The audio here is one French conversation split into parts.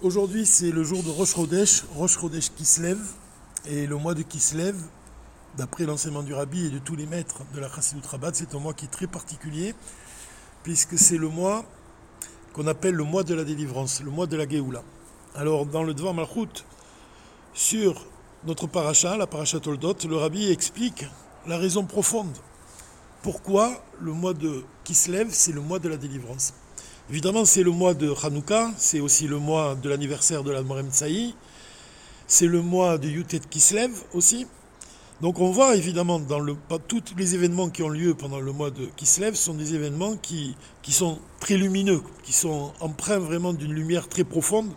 Aujourd'hui, c'est le jour de Rosh Chodesh, Rosh Chodesh qui se lève. Et le mois de qui se lève, d'après l'enseignement du Rabbi et de tous les maîtres de la Chassidut Rabat, c'est un mois qui est très particulier, puisque c'est le mois qu'on appelle le mois de la délivrance, le mois de la Géoula. Alors, dans le Devar Malchut, sur notre paracha, la paracha Toldot, le Rabbi explique la raison profonde. Pourquoi le mois de qui se lève, c'est le mois de la délivrance? Évidemment, c'est le mois de Hanouka, c'est aussi le mois de l'anniversaire de la Morem Tsaï, c'est le mois de Yutet Kislev aussi. Donc on voit évidemment dans le, tous les événements qui ont lieu pendant le mois de Kislev sont des événements qui, sont très lumineux, qui sont empreints vraiment d'une lumière très profonde.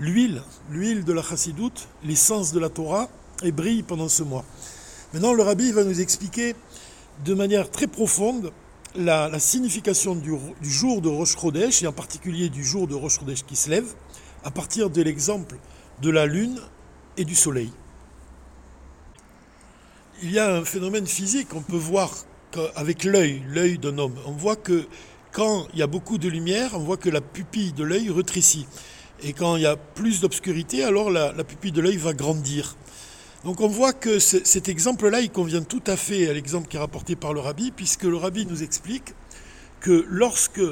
L'huile, l'huile de la chassidoute, l'essence de la Torah, brille pendant ce mois. Maintenant, le rabbi va nous expliquer de manière très profonde la, signification du, jour de Rosh Chodesh, et en particulier du jour de Rosh Chodesh qui se lève, à partir de l'exemple de la lune et du soleil. Il y a un phénomène physique, on peut voir avec l'œil, l'œil d'un homme. On voit que quand il y a beaucoup de lumière, on voit que la pupille de l'œil rétrécit. Et quand il y a plus d'obscurité, alors la, la pupille de l'œil va grandir. Donc on voit que cet exemple-là, il convient tout à fait à l'exemple qui est rapporté par le rabbi, puisque le rabbi nous explique que lorsque,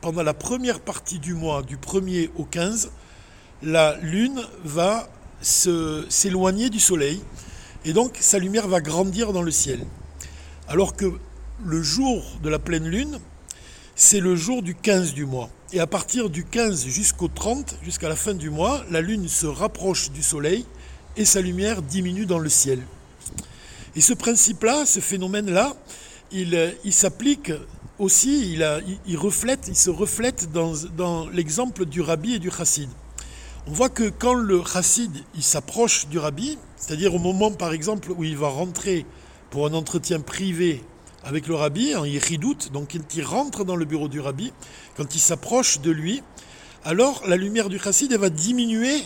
pendant la première partie du mois, du 1er au 15, la lune va s'éloigner du soleil, et donc sa lumière va grandir dans le ciel. Alors que le jour de la pleine lune, c'est le jour du 15 du mois. Et à partir du 15 jusqu'au 30, jusqu'à la fin du mois, la lune se rapproche du soleil, et sa lumière diminue dans le ciel. Et ce principe-là, ce phénomène-là, il, euh, il s'applique aussi, il, il, il se reflète dans, l'exemple du rabbi et du chassid. On voit que quand le chassid il s'approche du rabbi, c'est-à-dire au moment par exemple où il va rentrer pour un entretien privé avec le rabbi, en yiridout, donc quand il rentre dans le bureau du rabbi, quand il s'approche de lui, alors la lumière du chassid va diminuer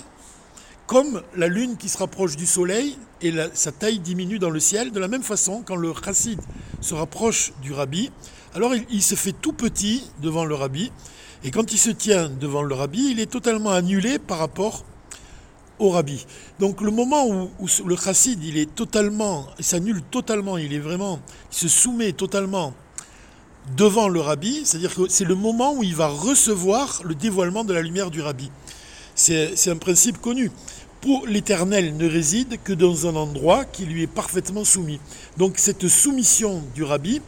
comme la lune qui se rapproche du soleil et sa taille diminue dans le ciel, de la même façon, quand le chassid se rapproche du rabbi, alors il, se fait tout petit devant le rabbi, et quand il se tient devant le rabbi, il est totalement annulé par rapport au rabbi. Donc le moment où, le chassid, il est totalement, il s'annule totalement, il il se soumet totalement devant le rabbi, c'est-à-dire que c'est le moment où il va recevoir le dévoilement de la lumière du rabbi. C'est un principe connu. Pour l'Éternel ne réside que dans un endroit qui lui est parfaitement soumis. Donc cette soumission du rabbi,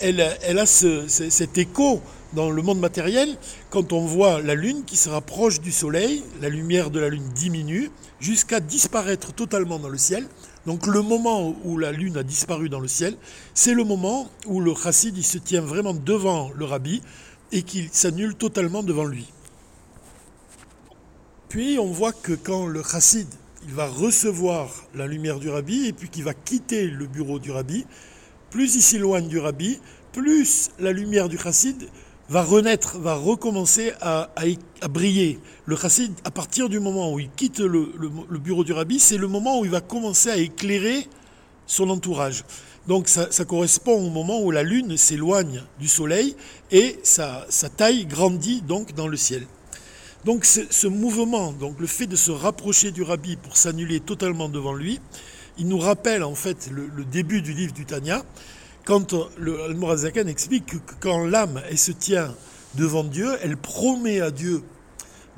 elle, a cet écho dans le monde matériel quand on voit la lune qui se rapproche du soleil, la lumière de la lune diminue jusqu'à disparaître totalement dans le ciel. Donc le moment où la lune a disparu dans le ciel, c'est le moment où le chassid se tient vraiment devant le rabbi et qu'il s'annule totalement devant lui. Puis on voit que quand le chassid il va recevoir la lumière du rabbi et puis qu'il va quitter le bureau du rabbi, plus il s'éloigne du rabbi, plus la lumière du chassid va renaître, va recommencer à, briller. Le chassid, à partir du moment où il quitte le, bureau du rabbi, c'est le moment où il va commencer à éclairer son entourage. Donc ça, correspond au moment où la lune s'éloigne du soleil et sa taille grandit donc dans le ciel. Donc ce mouvement, donc le fait de se rapprocher du rabbi pour s'annuler totalement devant lui, il nous rappelle en fait le, début du livre du Tanya, quand le Almorazakan explique que quand l'âme se tient devant Dieu, elle promet à Dieu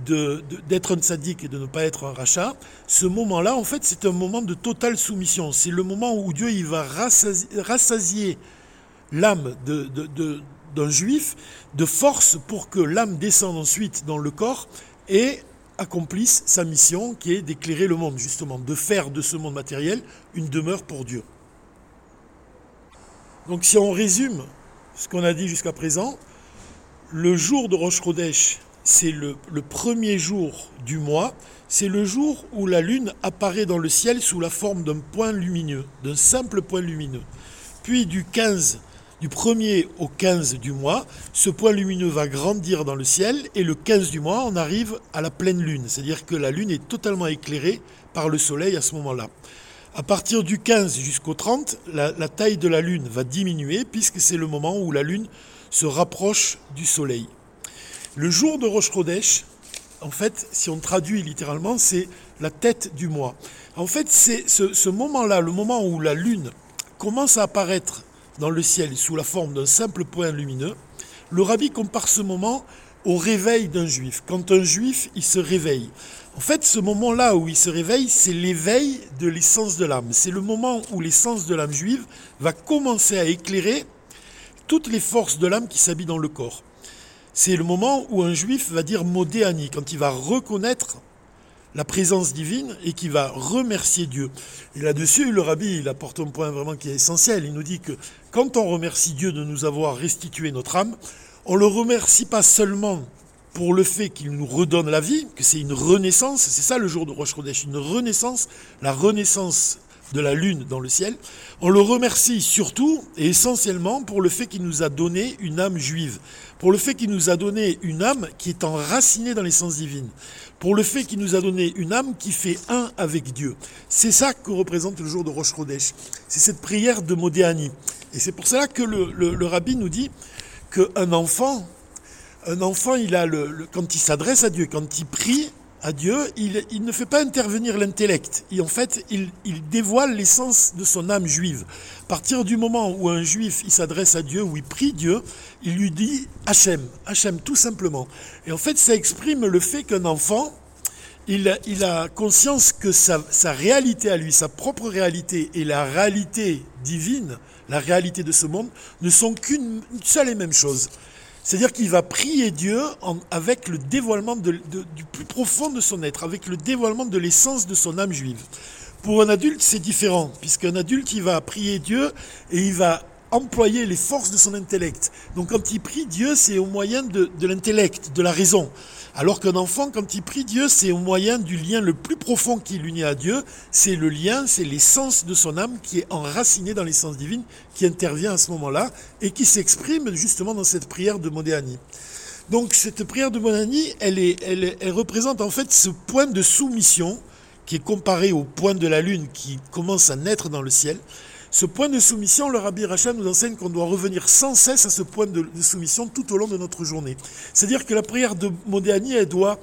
d'être un sadique et de ne pas être un rachat, ce moment-là, en fait, c'est un moment de totale soumission. C'est le moment où Dieu il va rassasier, l'âme de, de, d'un juif de force pour que l'âme descende ensuite dans le corps et accomplisse sa mission qui est d'éclairer le monde, justement, de faire de ce monde matériel une demeure pour Dieu. Donc si on résume ce qu'on a dit jusqu'à présent, le jour de Rosh Chodesh, c'est le, premier jour du mois, c'est le jour où la lune apparaît dans le ciel sous la forme d'un point lumineux, d'un simple point lumineux. Puis du 15 du 1er au 15 du mois, ce point lumineux va grandir dans le ciel et le 15 du mois, on arrive à la pleine lune, c'est-à-dire que la lune est totalement éclairée par le soleil à ce moment-là. À partir du 15 jusqu'au 30, la, taille de la lune va diminuer puisque c'est le moment où la lune se rapproche du soleil. Le jour de Rosh en fait, si on traduit littéralement, c'est la tête du mois. En fait, c'est ce, ce moment-là, le moment où la lune commence à apparaître dans le ciel sous la forme d'un simple point lumineux, le rabbi compare ce moment au réveil d'un juif. Quand un juif, il se réveille. En fait, ce moment-là où il se réveille, c'est l'éveil de l'essence de l'âme. C'est le moment où l'essence de l'âme juive va commencer à éclairer toutes les forces de l'âme qui s'habillent dans le corps. C'est le moment où un juif va dire Modéani, quand il va reconnaître la présence divine et qui va remercier Dieu. Et là-dessus, le rabbi, il apporte un point vraiment qui est essentiel. Il nous dit que quand on remercie Dieu de nous avoir restitué notre âme, on ne le remercie pas seulement pour le fait qu'il nous redonne la vie, que c'est une renaissance, c'est ça le jour de Rosh Chodesh, une renaissance, la renaissance de la lune dans le ciel. On le remercie surtout et essentiellement pour le fait qu'il nous a donné une âme juive, pour le fait qu'il nous a donné une âme qui est enracinée dans l'essence divine, pour le fait qu'il nous a donné une âme qui fait un avec Dieu. C'est ça que représente le jour de Rosh Chodesh. C'est cette prière de Modéani. Et c'est pour cela que le, le rabbi nous dit qu'un enfant, un enfant, il a le, quand il s'adresse à Dieu, quand il prie à Dieu, il, ne fait pas intervenir l'intellect. Et en fait, il, dévoile l'essence de son âme juive. À partir du moment où un juif s'adresse à Dieu, où il prie Dieu, il lui dit Hachem, Hachem, tout simplement. Et en fait, ça exprime le fait qu'un enfant, il, a conscience que sa, réalité à lui, sa propre réalité et la réalité divine, la réalité de ce monde, ne sont qu'une seule et même chose. C'est-à-dire qu'il va prier Dieu avec le dévoilement du plus profond de son être, avec le dévoilement de l'essence de son âme juive. Pour un adulte, c'est différent, puisqu'un adulte, il va prier Dieu et il va employer les forces de son intellect. Donc quand il prie Dieu, c'est au moyen de l'intellect, de la raison. Alors qu'un enfant, quand il prie Dieu, c'est au moyen du lien le plus profond qui l'unit à Dieu. C'est le lien, c'est l'essence de son âme qui est enracinée dans l'essence divine, qui intervient à ce moment-là et qui s'exprime justement dans cette prière de Modéani. Donc cette prière de Modéani, elle, elle représente en fait ce point de soumission qui est comparé au point de la lune qui commence à naître dans le ciel. Ce point de soumission, le Rabbi Rachel nous enseigne qu'on doit revenir sans cesse à ce point de, soumission tout au long de notre journée. C'est-à-dire que la prière de Modéani, elle doit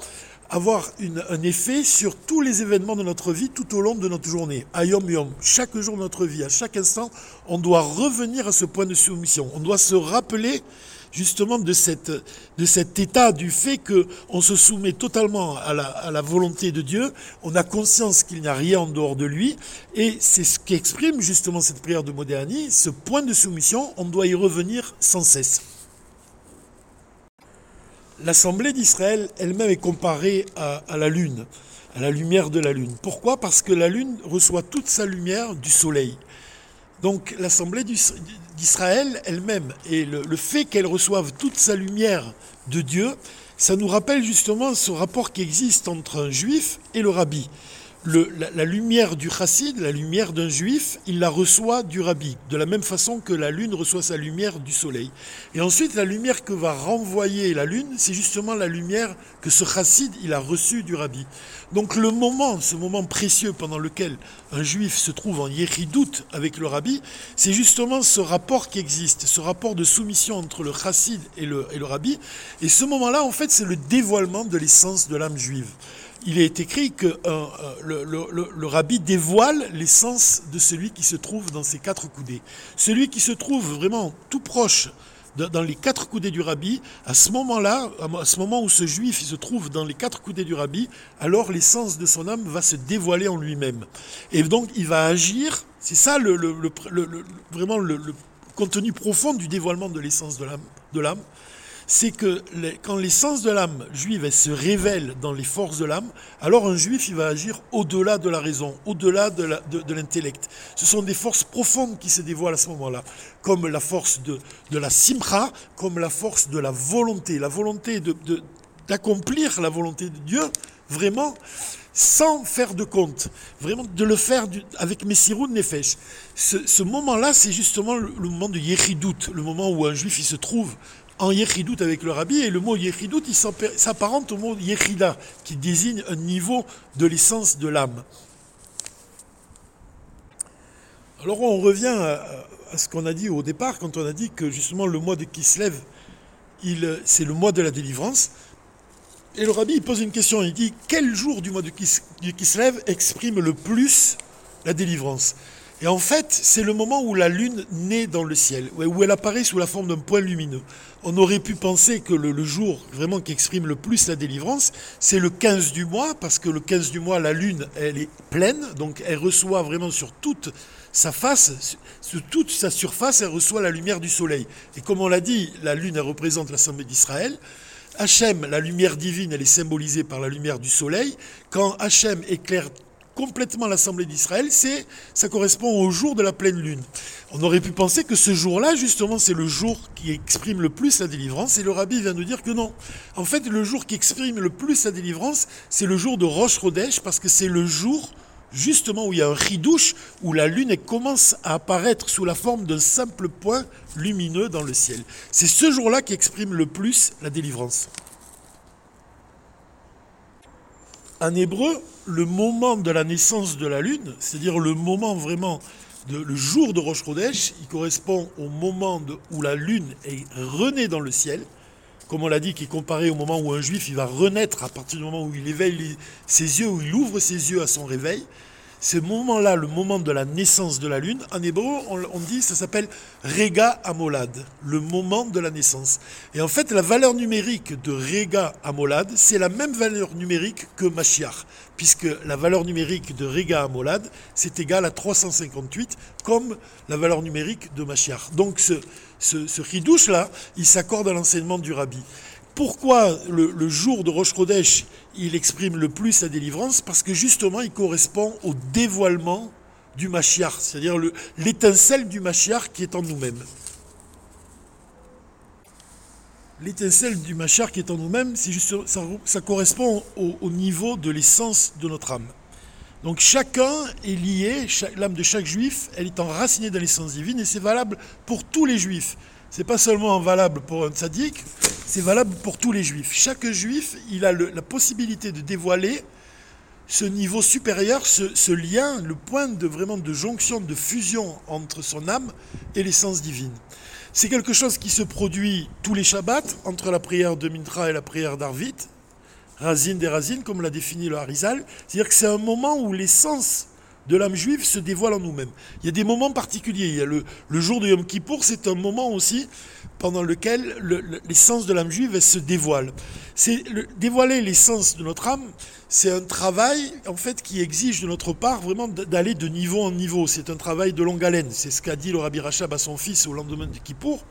avoir un effet sur tous les événements de notre vie tout au long de notre journée. Ayom yom, chaque jour de notre vie, à chaque instant, on doit revenir à ce point de soumission. On doit se rappeler justement de, cet état du fait qu'on se soumet totalement à la, volonté de Dieu, on a conscience qu'il n'y a rien en dehors de lui, et c'est ce qu'exprime justement cette prière de Modéani, ce point de soumission, on doit y revenir sans cesse. L'Assemblée d'Israël elle-même est comparée à la Lune, à la lumière de la Lune. Pourquoi? Parce que la Lune reçoit toute sa lumière du Soleil. Donc l'Assemblée d'Israël elle-même et le, fait qu'elle reçoive toute sa lumière de Dieu, ça nous rappelle justement ce rapport qui existe entre un juif et le rabbi la, lumière du chassid, la lumière d'un juif, il la reçoit du rabbi, de la même façon que la lune reçoit sa lumière du soleil. Et ensuite, la lumière que va renvoyer la lune, c'est justement la lumière que ce chassid, il a reçue du rabbi. Donc le moment, ce moment précieux pendant lequel un juif se trouve en yéridoute avec le rabbi, c'est justement ce rapport qui existe, ce rapport de soumission entre le chassid et le, et le rabbi. Et ce moment-là, en fait, c'est le dévoilement de l'essence de l'âme juive il est écrit que euh, euh, le, rabbi dévoile l'essence de celui qui se trouve dans ses quatre coudées. Celui qui se trouve vraiment tout proche dans les quatre coudées du rabbi, à ce moment-là, à ce moment où ce juif se trouve dans les quatre coudées du rabbi, alors l'essence de son âme va se dévoiler en lui-même. Et donc il va agir, c'est ça vraiment le, contenu profond du dévoilement de l'essence de l'âme, c'est que quand l'essence de l'âme juive se révèle dans les forces de l'âme, alors un juif il va agir au-delà de la raison, au-delà de l'intellect. Ce sont des forces profondes qui se dévoilent à ce moment-là, comme la force de, la simcha, comme la force de la volonté, la volonté d'accomplir la volonté de Dieu, vraiment, sans faire de compte, vraiment de le faire avec Messirou Nefesh. Ce, ce moment-là, c'est justement le, moment de Yeridout, le moment où un juif il se trouve en Yechidout avec le rabbi, et le mot Yechidout, s'apparente au mot Yechida, qui désigne un niveau de l'essence de l'âme. Alors on revient à, ce qu'on a dit au départ, quand on a dit que justement le mois de Kislev, c'est le mois de la délivrance. Et le rabbi pose une question, il dit quel jour du mois de Kislev exprime le plus la délivrance? Et en fait, c'est le moment où la lune naît dans le ciel, où elle apparaît sous la forme d'un point lumineux. On aurait pu penser que le, jour vraiment qui exprime le plus la délivrance, c'est le 15 du mois, parce que le 15 du mois, la lune, elle est pleine, donc elle reçoit vraiment sur toute sa face, sur toute sa surface, elle reçoit la lumière du soleil. Et comme on l'a dit, la lune, elle représente l'Assemblée d'Israël. Hachem, la lumière divine, elle est symbolisée par la lumière du soleil. Quand Hachem éclaire complètement l'Assemblée d'Israël, c'est, ça correspond au jour de la pleine lune. On aurait pu penser que ce jour-là, justement, c'est le jour qui exprime le plus la délivrance, et le rabbi vient nous dire que non. En fait, le jour qui exprime le plus la délivrance, c'est le jour de Rosh Chodesh, parce que c'est le jour justement où il y a un ridouche, où la lune commence à apparaître sous la forme d'un simple point lumineux dans le ciel. C'est ce jour-là qui exprime le plus la délivrance. En hébreu, le moment de la naissance de la lune, c'est-à-dire le moment vraiment, de, le jour de Rosh Chodesh, il correspond au moment où la lune est renée dans le ciel, comme on l'a dit, qui est comparé au moment où un juif va renaître à partir du moment où il éveille ses yeux, où il ouvre ses yeux à son réveil. Ce moment-là, le moment de la naissance de la lune, en hébreu, on, dit, ça s'appelle Rega Amolad, le moment de la naissance. Et en fait, la valeur numérique de Rega Amolad, c'est la même valeur numérique que Mashiach, puisque la valeur numérique de Rega Amolad, c'est égal à 358, comme la valeur numérique de Mashiach. Donc ce, ce, ce là il s'accorde à l'enseignement du rabbi. Pourquoi le, jour de Rosh Chodesh, il exprime le plus sa délivrance Parce que justement, il correspond au dévoilement du Mashiach, c'est-à-dire l'étincelle du Mashiach qui est en nous-mêmes. L'étincelle du Mashiach qui est en nous-mêmes, ça, correspond au, niveau de l'essence de notre âme. Donc chacun est lié, l'âme de chaque juif, elle est enracinée dans l'essence divine et c'est valable pour tous les juifs. C'est pas seulement valable pour un tzaddik, c'est valable pour tous les juifs. Chaque juif, il a la possibilité de dévoiler ce niveau supérieur, ce, lien, le point de vraiment de jonction, de fusion entre son âme et l'essence divine. C'est quelque chose qui se produit tous les Shabbats, entre la prière de Mintra et la prière d'Arvit, Razine des Razines, comme l'a défini le Harizal. C'est-à-dire que c'est un moment où l'essence de l'âme juive se dévoile en nous-mêmes. Il y a des moments particuliers. Il y a le, jour de Yom Kippour, c'est un moment aussi pendant lequel l'essence de l'âme juive se dévoile. C'est dévoiler l'essence de notre âme, c'est un travail en fait qui exige de notre part vraiment d'aller de niveau en niveau. C'est un travail de longue haleine. C'est ce qu'a dit le Rabbi Rachab à son fils au lendemain de Kippour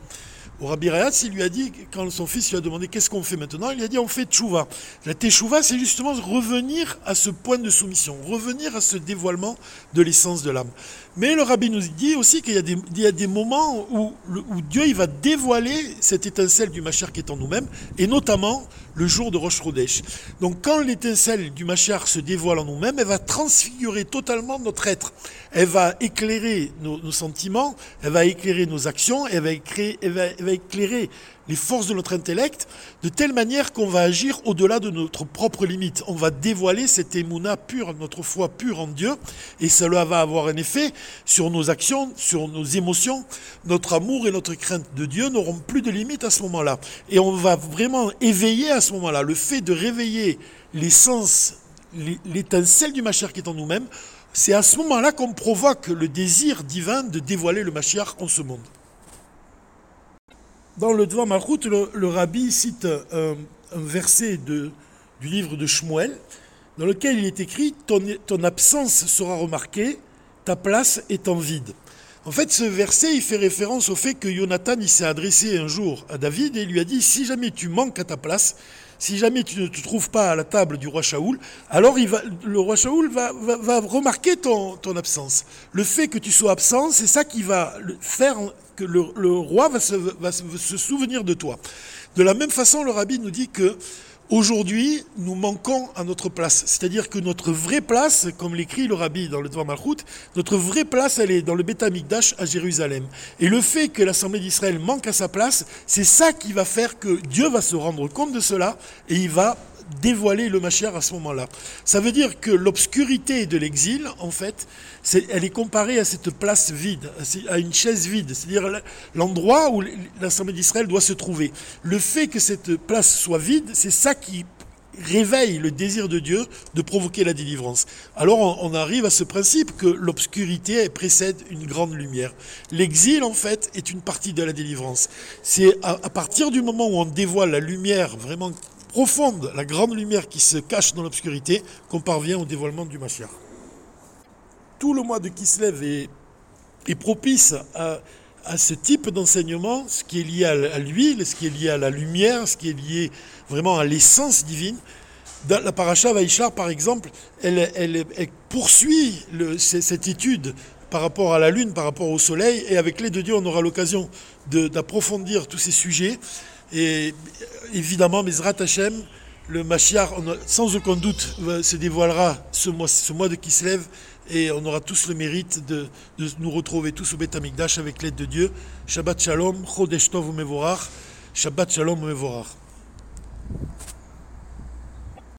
au Rabbi Rayatz, il lui a dit, quand son fils lui a demandé qu'est-ce qu'on fait maintenant, il a dit on fait tchouva. La tchouva, c'est justement revenir à ce point de soumission, revenir à ce dévoilement de l'essence de l'âme. Mais le rabbi nous dit aussi qu'il y, a des moments où, Dieu il va dévoiler cette étincelle du Machar qui est en nous-mêmes, et notamment le jour de Rosh. Donc quand l'étincelle du Machar se dévoile en nous-mêmes, elle va transfigurer totalement notre être. Elle va éclairer nos, sentiments, elle va éclairer nos actions, elle va éclairer les forces de notre intellect de telle manière qu'on va agir au-delà de notre propre limite. On va dévoiler cette émouna pure, notre foi pure en Dieu, et cela va avoir un effet sur nos actions, sur nos émotions. Notre amour et notre crainte de Dieu n'auront plus de limite à ce moment-là. Et on va vraiment éveiller à ce moment-là le fait de réveiller l'essence, l'étincelle du Machar qui est en nous-mêmes. C'est à ce moment-là qu'on provoque le désir divin de dévoiler le Machar en ce monde. Dans le Dvar Malchut, le, rabbi cite un, verset du livre de Shmuel, dans lequel il est écrit ton, absence sera remarquée, ta place est en vide. En fait, ce verset, il fait référence au fait que Jonathan, s'est adressé un jour à David et lui a dit si jamais tu manques à ta place, si jamais tu ne te trouves pas à la table du roi Shaoul, alors le roi Shaoul va, va, remarquer ton, ton, absence. Le fait que tu sois absent, c'est ça qui va faire que le, roi va se, souvenir de toi. De la même façon, le rabbi nous dit que Aujourd'hui, nous manquons à notre place. C'est-à-dire que notre vraie place, comme l'écrit le rabbi dans le Dvar Malchut, notre vraie place, elle est dans le Amikdash à Jérusalem. Et le fait que l'Assemblée d'Israël manque à sa place, c'est ça qui va faire que Dieu va se rendre compte de cela et il va dévoiler le Mashiach à ce moment-là. Ça veut dire que l'obscurité de l'exil, en fait, elle est comparée à cette place vide, à une chaise vide, c'est-à-dire l'endroit où l'Assemblée d'Israël doit se trouver. Le fait que cette place soit vide, c'est ça qui réveille le désir de Dieu de provoquer la délivrance. Alors on, arrive à ce principe que l'obscurité précède une grande lumière. L'exil, en fait, est une partie de la délivrance. C'est à, partir du moment où on dévoile la lumière vraiment profonde, la grande lumière qui se cache dans l'obscurité, qu'on parvient au dévoilement du Mashiach. Tout le mois de Kislev est, propice à ce type d'enseignement, ce qui est lié à l'huile, ce qui est lié à la lumière, ce qui est lié vraiment à l'essence divine. La paracha Vaishlar, par exemple, elle, poursuit cette étude par rapport à la lune, par rapport au soleil, et avec l'aide de Dieu, on aura l'occasion d'approfondir tous ces sujets. Et évidemment, Mezrat Hashem, le Mashiach, sans aucun doute, se dévoilera ce mois, ce mois de Kislev et on aura tous le mérite de, nous retrouver tous au Beth Amikdash avec l'aide de Dieu. Shabbat Shalom, Chodesh Tov Mevorach, Shabbat Shalom Mevorach.